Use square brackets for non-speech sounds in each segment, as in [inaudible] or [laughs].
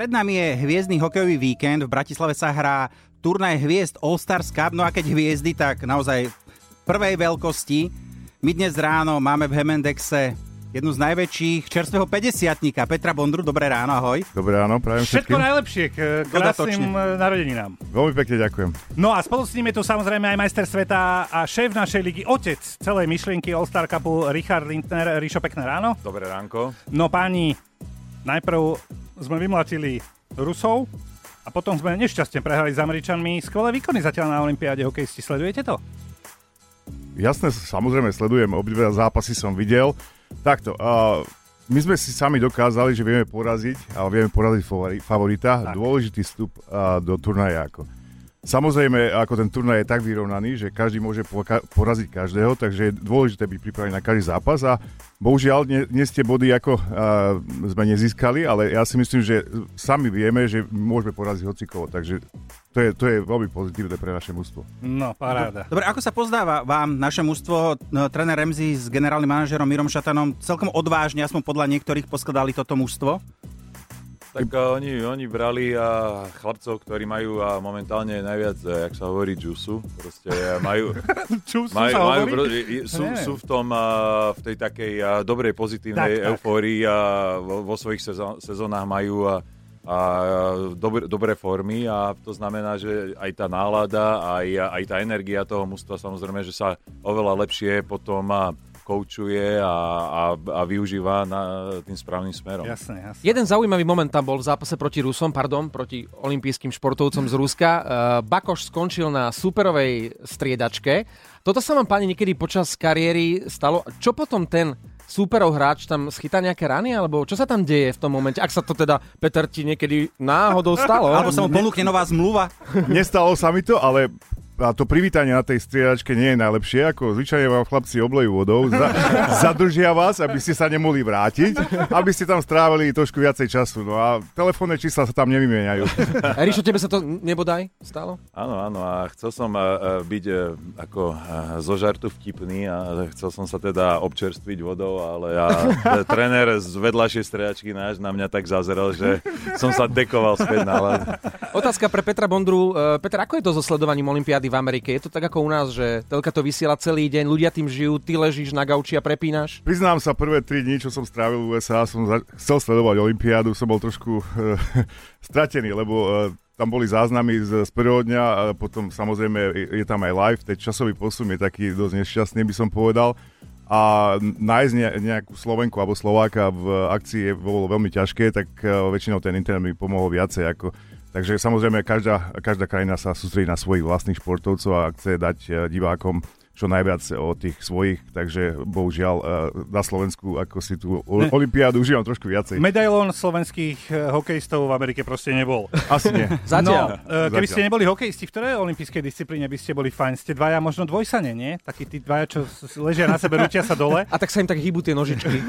Pred nami je hviezdny hokejový víkend. V Bratislave sa hrá turnaj hviezd All Stars Cup. No a keď hviezdy, tak naozaj prvej veľkosti. My dnes ráno máme v Hemendexe jednu z najväčších čerstvého 50 Petra Bondru. Dobré ráno, ahoj. Dobré ráno, prajem Všetko všetkým. najlepšie k krásnym narodeninám. Veľmi pekne ďakujem. No a spolu s ním je tu samozrejme aj majster sveta a šéf našej ligy, otec celej myšlienky All-Star Cupu, Richard Lindner. Rišo, pekné ráno. Dobré ránko. No páni, najprv sme vymlatili Rusov a potom sme nešťastne prehrali s Američanmi. Skvelé výkony zatiaľ na Olympiáde hokejisti, sledujete to? Jasné, samozrejme sledujem, obidve zápasy som videl. Takto, uh, my sme si sami dokázali, že vieme poraziť, ale vieme poraziť favori- favorita. Tak. Dôležitý vstup uh, do turnaja. Ako. Samozrejme, ako ten turnaj je tak vyrovnaný, že každý môže poraziť každého, takže je dôležité byť pripravený na každý zápas a bohužiaľ nie ste body ako uh, sme nezískali, ale ja si myslím, že sami vieme, že môžeme poraziť hocikovo, takže to je, to je veľmi pozitívne pre naše mužstvo. No, paráda. Dobre, ako sa pozdáva vám naše mužstvo? No, tréner Remzi s generálnym manažerom Mirom Šatanom celkom odvážne, aspoň podľa niektorých, poskladali toto mužstvo? Tak uh, oni, oni brali uh, chlapcov, ktorí majú uh, momentálne najviac, uh, jak sa hovorí, džusu. Proste uh, majú, [laughs] majú, sa majú hovorí? pro, sú, sú v tom, uh, v tej takej uh, dobrej, pozitívnej Tak, eufórii a vo, vo svojich sezó- sezónach majú uh, a dobre, dobré formy a to znamená, že aj tá nálada, aj, aj tá energia toho mužstva samozrejme, že sa oveľa lepšie potom a koučuje a, a, a využíva na, tým správnym smerom. Jasné, jasné. Jeden zaujímavý moment tam bol v zápase proti Rusom, pardon, proti olympijským športovcom z Ruska. Uh, Bakoš skončil na superovej striedačke. Toto sa vám, páni, niekedy počas kariéry stalo. Čo potom ten superov hráč tam schytá nejaké rany, alebo čo sa tam deje v tom momente? Ak sa to teda, Peter, ti niekedy náhodou stalo? Alebo sa mu ponúkne nová zmluva? Nestalo sa mi to, ale a to privítanie na tej striedačke nie je najlepšie, ako zvyčajne vám chlapci oblejú vodou, za, zadržia vás, aby ste sa nemohli vrátiť, aby ste tam strávili trošku viacej času. No a telefónne čísla sa tam nevymieňajú. Ríšo, tebe sa to nebodaj stalo? Áno, áno, a chcel som uh, byť uh, ako zo žartu vtipný a chcel som sa teda občerstviť vodou, ale ja, tréner z vedľajšej stredačky náš na mňa tak zazeral, že som sa dekoval späť na. Otázka pre Petra Bondru. Peter, ako je to so sledovaním Olympiády v Amerike? Je to tak ako u nás, že telka to vysiela celý deň, ľudia tým žijú, ty ležíš na gauči a prepínaš? Priznám sa, prvé tri dni, čo som strávil v USA, som za- chcel sledovať Olympiádu, som bol trošku uh, [laughs] stratený, lebo uh, tam boli záznamy z, z prvého dňa a potom samozrejme je, je tam aj live, ten časový posun je taký dosť nešťastný, by som povedal. A nájsť ne, nejakú Slovenku alebo Slováka v akcii je, bolo veľmi ťažké, tak uh, väčšinou ten internet mi pomohol viacej. Ako, takže samozrejme každá, každá krajina sa sústredí na svojich vlastných športovcov a chce dať uh, divákom čo najviac o tých svojich, takže bohužiaľ uh, na Slovensku ako si tú o- Ne. olympiádu užívam trošku viacej. Medailón slovenských eh, hokejistov v Amerike proste nebol. Asi nie. Zatiaľ. [laughs] No, eh, keby Zatiaľ. ste neboli hokejisti, v ktorej olympijskej disciplíne by ste boli fajn? Ste dvaja možno dvojsane, nie? Takí tí dvaja, čo ležia na sebe, ručia sa dole. A tak sa im tak hýbu tie nožičky.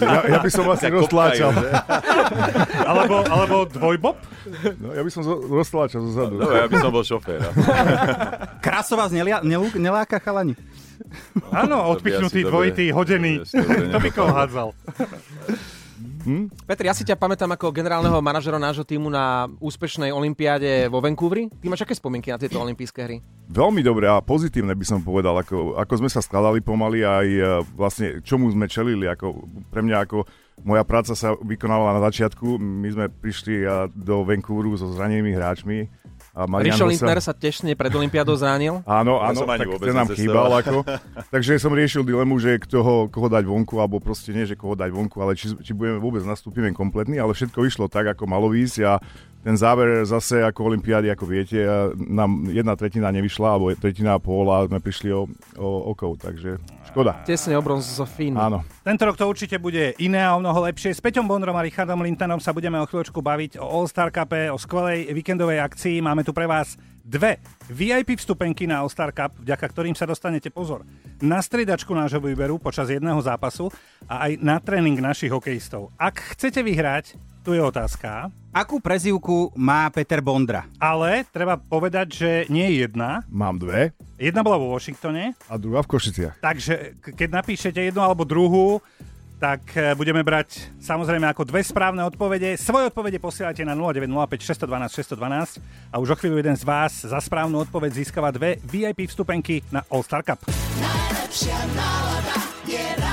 Ja, ja by som asi roztláčal. [laughs] Alebo, alebo dvojbob? No, ja by som zo- roztláčal zo zadu. No, ja by som bol šofér. [laughs] Kraso vás nelia, nelú, neláka chalani? Áno, odpichnutý, dvojitý, hodený. To by koho hádzal. Peter, ja si ťa pamätám ako generálneho manažera nášho týmu na úspešnej olympiáde vo Vancouveri. Ty máš aké spomienky na tieto olympijské hry? Veľmi dobré a pozitívne by som povedal, ako, ako sme sa skladali pomaly aj e, vlastne čomu sme čelili. Ako, pre mňa ako moja práca sa vykonala na začiatku. My sme prišli do Vancouveru so zranenými hráčmi. A Marian Rišo Lindner sa tesne pred olympiádou zranil. [laughs] Áno, Ja áno, ani tak ten nám chýbal. Ako. [laughs] Takže som riešil dilemu, že koho, koho dať vonku, alebo proste nie, že koho dať vonku, ale či, či budeme vôbec nastúpime kompletní, ale všetko išlo tak, ako malo ísť a ten záver zase ako olympiády, ako viete, nám jedna tretina nevyšla, alebo tretina a pol a sme prišli o, o okov, takže škoda. Tesne o bronz zo Fín. Áno. Tento rok to určite bude iné a o mnoho lepšie. S Peťom Bondrom a Richardom Lintanom sa budeme o chvíľočku baviť o All-Star Cupe, o skvelej víkendovej akcii. Máme tu pre vás dve VIP vstupenky na All-Star Cup, vďaka ktorým sa dostanete pozor na striedačku nášho výberu počas jedného zápasu a aj na tréning našich hokejistov. Ak chcete vyhrať, tu je otázka, Akú prezývku má Peter Bondra? ale treba povedať, že nie je jedna. Mám dve Jedna bola vo Washingtone, a druhá v Košiciach. takže keď napíšete jednu alebo druhú, tak e, budeme brať samozrejme ako dve správne odpovede. Svoje odpovede posielate na 0905 612 612 a už o chvíľu jeden z vás za správnu odpoveď získava dve VIP vstupenky na All Star Cup. Najlepšia nálada je ráno.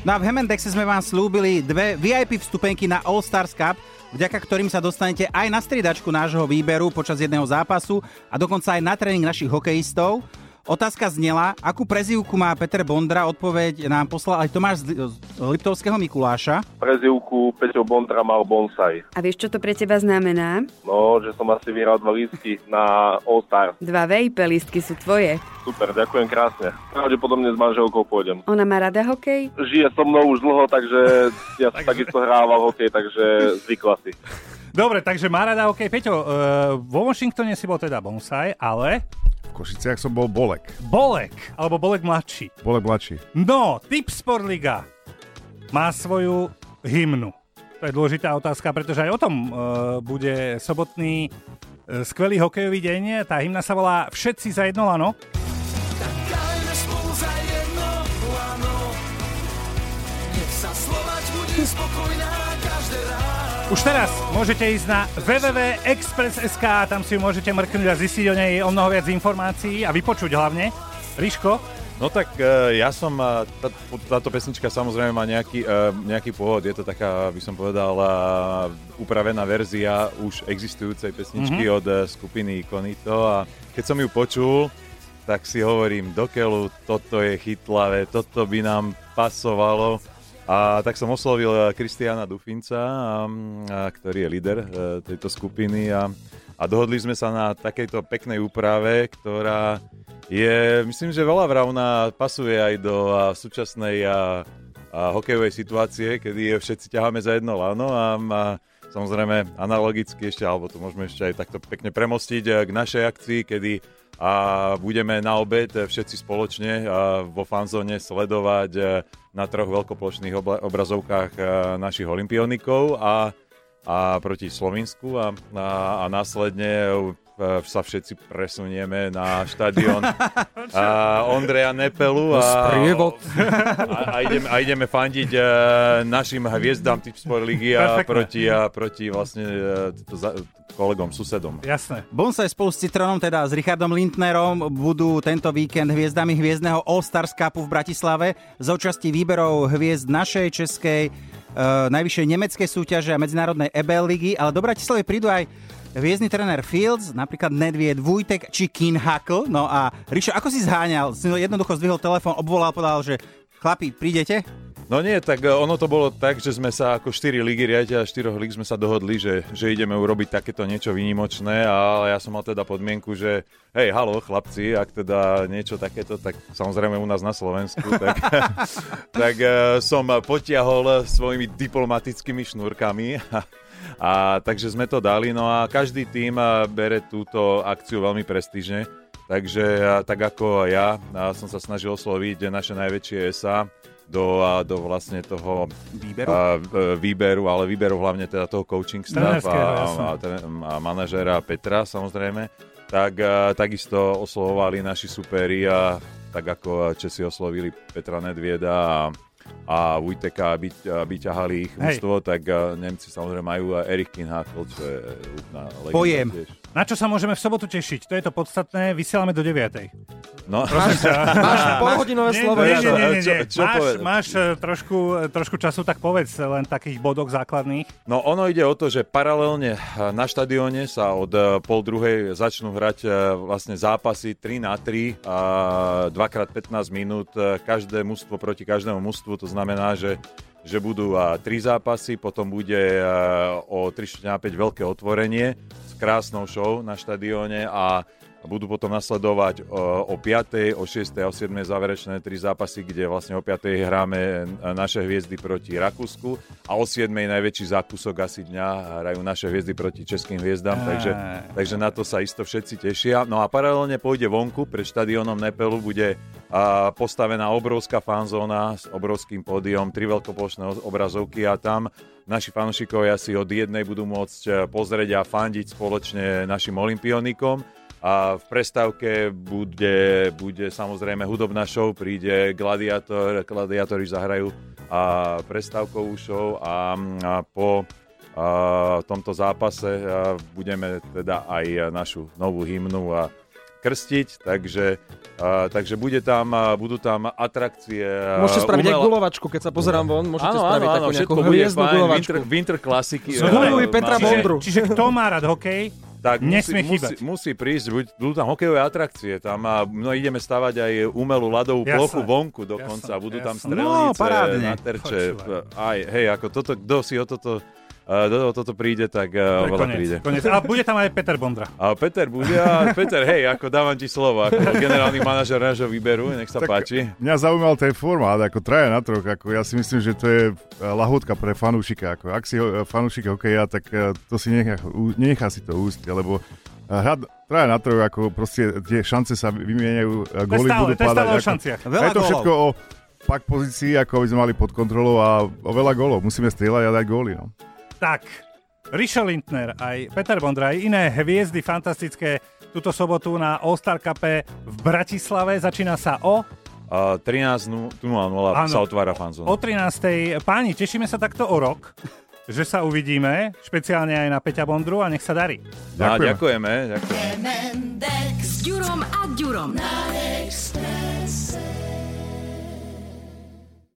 No a v Hemendexe sme vám slúbili dve VIP vstupenky na All Stars Cup, vďaka ktorým sa dostanete aj na striedačku nášho výberu počas jedného zápasu a dokonca aj na tréning našich hokejistov. Otázka znela, akú prezivku má Peter Bondra, odpoveď nám poslal aj Tomáš z Liptovského Mikuláša. Prezivku Peťo Bondra mal bonsai. A vieš, čo to pre teba znamená? No, že som asi vyhral dva lístky na All Star. Dva VIP lístky sú tvoje. Super, ďakujem krásne. Pravdepodobne s manželkou pôjdem. Ona má rada hokej? Žije so mnou už dlho, takže ja som [laughs] takisto hrával hokej, takže zvykla si. Dobre, takže má rada hokej. Peťo, uh, vo Washingtone si bol teda bonsai, ale Košiciach som bol Bolek. Bolek, alebo Bolek mladší. Bolek mladší. No, Tip Sportliga má svoju hymnu. To je dôležitá otázka, pretože aj o tom uh, bude sobotný uh, skvelý hokejový deň. Tá hymna sa volá Všetci za jedno lano. Tak Už teraz môžete ísť na www.express.sk, tam si ju môžete mrknúť a zistiť o nej o mnoho viac informácií a vypočuť hlavne. Ríško? No tak uh, ja som, uh, tá, táto pesnička samozrejme má nejaký, uh, nejaký pôvod, je to taká, by som povedal, upravená verzia už existujúcej pesničky mm-hmm. od skupiny Ikonito a keď som ju počul, tak si hovorím, dokeľu, toto je chytlavé, toto by nám pasovalo a tak som oslovil eh, Kristiana Dufinca, ktorý je líder eh, tejto skupiny. A, a dohodli sme sa na takejto peknej úprave, ktorá je, myslím, že veľa vravná, pasuje aj do súčasnej a, a hokejovej situácie, kedy všetci ťaháme za jedno lano. A, a samozrejme analogicky ešte, alebo to môžeme ešte aj takto pekne premostiť eh, k našej akcii, kedy a budeme na obed všetci spoločne vo fanzóne sledovať na troch veľkoplošných obrazovkách eh, našich olimpionikov a, a proti Slovensku a, a, a následne eh, sa všetci presunieme na štadión Ondreja Nepelu a, a, a, ideme, a ideme fandiť uh, našim hviezdám typ Sport Ligy a proti, a proti vlastne uh, kolegom, susedom. Jasné. Bonsai spolu s Citronom, teda s Richardom Lindnerom, budú tento víkend hviezdami hviezdneho All Stars Cupu v Bratislave za účasti výberov hviezd našej českej uh, najvyššej nemeckej súťaže a medzinárodnej EBL ligy, ale do Bratislavy prídu aj hviezdny tréner Fields, napríklad Nedvied, Vujtek či Kin Hackl. No a Rišo, ako si zháňal? Si jednoducho zdvihol telefón, obvolal, povedal, že chlapi, prídete? No nie, tak e, ono to bolo tak, že sme sa ako 4 ligy riadia, 4 lig sme sa dohodli, že, že ideme urobiť takéto niečo výnimočné, ale ja som mal teda podmienku, že hej, halo, chlapci, ak teda niečo takéto, tak samozrejme u nás na Slovensku, [laughs] tak, tak e, som potiahol svojimi diplomatickými šnúrkami a, a takže sme to dali, no a každý tým e, bere túto akciu veľmi prestížne, takže tak ako ja som sa snažil osloviť naše najväčšie SA, do, do vlastne toho výberu? A, e, výberu, ale výberu hlavne teda toho coaching staff a, a, a, a manažéra Petra samozrejme, tak a, takisto oslovovali naši superi a tak ako Česi oslovili Petra Nedvieda a a Vujteka, aby, aby ťahali ich mústvo, tak Nemci samozrejme majú Erik Kinhafel, čo je úplná legenda Pojem. Tiež. Na čo sa môžeme v sobotu tešiť? To je to podstatné. Vysielame do 9. No. Máš, [laughs] máš polhodinové slovo. Nie, nie, nie, nie, Čo, nie. čo máš, povedať? máš eh, trošku, eh, trošku času, tak povedz len takých bodok základných. No ono ide o to, že paralelne na štadióne sa od pol druhej začnú hrať vlastne zápasy 3 na 3 a 2x15 minút. Každé mužstvo proti každému mužstvu, to znamená, že že budú a, tri zápasy, potom bude o 3 na 5 veľké otvorenie krásnou show na štadióne a budú potom nasledovať o, o 5., o 6. a o 7. záverečné tri zápasy, kde vlastne o 5. hráme naše hviezdy proti Rakúsku a o 7. najväčší zákusok asi dňa hrajú naše hviezdy proti českým hviezdám, takže, takže na to sa isto všetci tešia. No a paralelne pôjde vonku, pred štadiónom Nepelu bude postavená obrovská fanzóna s obrovským pódium, tri veľkoplošné obrazovky a tam naši fanúšikovia si od jednej budú môcť pozrieť a fandiť spoločne našim olimpionikom A v prestávke bude, bude samozrejme hudobná show, príde Gladiator, Gladiatori zahrajú a prestávkovú show a, a po a, tomto zápase a budeme teda aj našu novú hymnu a krstiť, takže, a, takže bude tam, budú tam atrakcie. a, Môžete spraviť aj umelá- gulovačku, keď sa pozerám von, môžete Áno, spraviť áno, áno, takú nejakú všetko bude hviezdnu gulovačku. winter, winter klasiky. Zguluj Petra Bondru. Čiže kto má rád hokej, tak Nesmie musí, chýbať. musí, musí prísť, buď, budú tam hokejové atrakcie, tam a, no, ideme stavať aj umelú ľadovú Jasné. plochu vonku dokonca, Jasné, budú tam jasné. strelnice, No, parádne. na terče, aj, hej, ako toto, kto si o toto, do toto príde, tak uh, veľa príde. koniec. A bude tam aj Peter Bondra. A Peter bude, a Peter, hej, ako dávam ti slovo, ako [laughs] generálny manažer nášho výberu, nech sa Tak páči. Mňa zaujímal ten formát, ako traja na troch, ako ja si myslím, že to je e, lahôdka pre fanúšika. Ako, ak si ho- fanúšik hokeja, tak e, to si nechá, nenechá si to úsť, lebo e, hrať traja na troch, ako proste tie šance sa vymieňajú, e, To góly budú to je stále padať. o Ako, šanciach. Veľa a je to všetko o pak pozícii, ako by sme mali pod kontrolou a o veľa gólov. Musíme strieľať a dať góly. No. Tak, Rišo Lindner, aj Peter Bondra, aj iné hviezdy fantastické túto sobotu na All-Star Cupe v Bratislave. Začína sa o, A 13.00 Áno. sa otvára fanzón. o 13. Páni, tešíme sa takto o rok, že sa uvidíme, špeciálne aj na Peťa Bondru a nech sa darí. A, Ďakujeme. ďakujeme, ďakujeme. S Ďurom a Ďurom. Na